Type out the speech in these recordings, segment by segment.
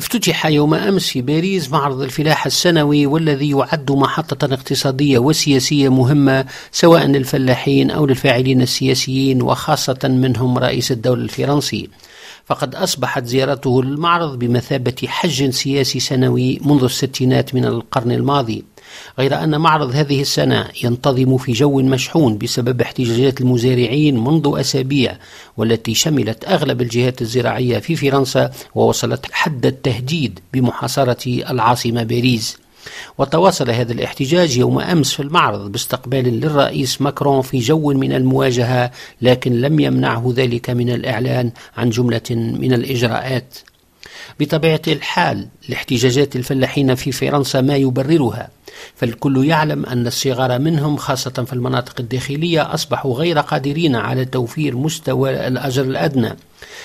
افتتح يوم أمس في باريس معرض الفلاحه السنوي والذي يعد محطة اقتصادية وسياسية مهمة سواء للفلاحين أو للفاعلين السياسيين وخاصة منهم رئيس الدولة الفرنسي. فقد أصبحت زيارته للمعرض بمثابة حج سياسي سنوي منذ الستينات من القرن الماضي. غير أن معرض هذه السنة ينتظم في جو مشحون بسبب احتجاجات المزارعين منذ أسابيع والتي شملت أغلب الجهات الزراعية في فرنسا ووصلت حد التهديد بمحاصرة العاصمة باريس وتواصل هذا الاحتجاج يوم أمس في المعرض باستقبال للرئيس ماكرون في جو من المواجهة لكن لم يمنعه ذلك من الإعلان عن جملة من الإجراءات. بطبيعة الحال لاحتجاجات الفلاحين في فرنسا ما يبررها. فالكل يعلم أن الصغار منهم خاصة في المناطق الداخلية أصبحوا غير قادرين على توفير مستوى الأجر الأدنى.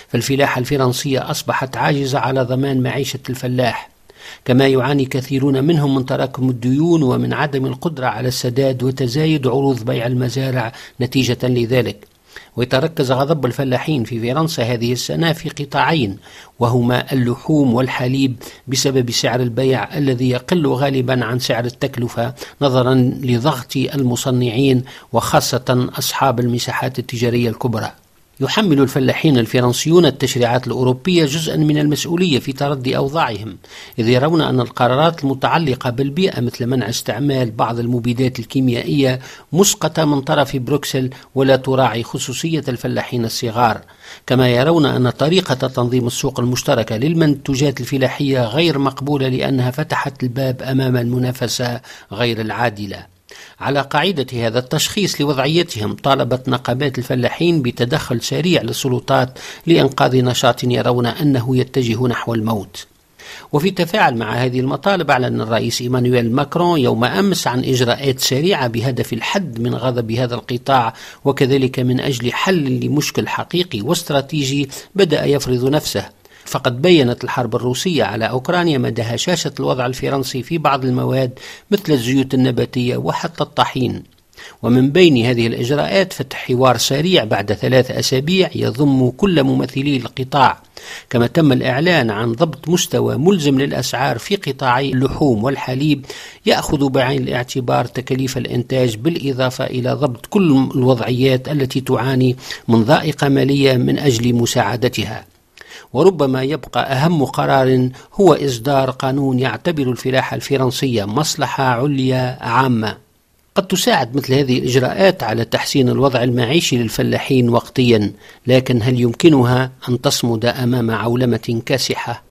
فالفلاحة الفرنسية أصبحت عاجزة على ضمان معيشة الفلاح. كما يعاني كثيرون منهم من تراكم الديون ومن عدم القدرة على السداد وتزايد عروض بيع المزارع نتيجة لذلك. ويتركز غضب الفلاحين في فرنسا هذه السنة في قطاعين وهما اللحوم والحليب بسبب سعر البيع الذي يقل غالبا عن سعر التكلفة نظرا لضغط المصنعين وخاصة أصحاب المساحات التجارية الكبرى. يحمل الفلاحين الفرنسيون التشريعات الأوروبية جزءا من المسؤولية في تردي أوضاعهم إذ يرون أن القرارات المتعلقة بالبيئة مثل منع استعمال بعض المبيدات الكيميائية مسقطة من طرف بروكسل ولا تراعي خصوصية الفلاحين الصغار. كما يرون أن طريقة تنظيم السوق المشتركة للمنتوجات الفلاحية غير مقبولة لأنها فتحت الباب أمام المنافسة غير العادلة. على قاعدة هذا التشخيص لوضعيتهم طالبت نقابات الفلاحين بتدخل سريع للسلطات لإنقاذ نشاط يرون أنه يتجه نحو الموت. وفي تفاعل مع هذه المطالب أعلن الرئيس إيمانويل ماكرون يوم أمس عن إجراءات سريعة بهدف الحد من غضب هذا القطاع وكذلك من أجل حل لمشكل حقيقي واستراتيجي بدأ يفرض نفسه. فقد بينت الحرب الروسية على أوكرانيا مدى هشاشة الوضع الفرنسي في بعض المواد مثل الزيوت النباتية وحتى الطحين. ومن بين هذه الإجراءات فتح حوار سريع بعد ثلاث أسابيع يضم كل ممثلي القطاع. كما تم الإعلان عن ضبط مستوى ملزم للأسعار في قطاعي اللحوم والحليب يأخذ بعين الاعتبار تكاليف الإنتاج بالإضافة إلى ضبط كل الوضعيات التي تعاني من ضائقة مالية من أجل مساعدتها. وربما يبقى أهم قرار هو إصدار قانون يعتبر الفلاحة الفرنسية مصلحة عليا عامة. قد تساعد مثل هذه الإجراءات على تحسين الوضع المعيشي للفلاحين وقتيا لكن هل يمكنها أن تصمد أمام عولمة كاسحة؟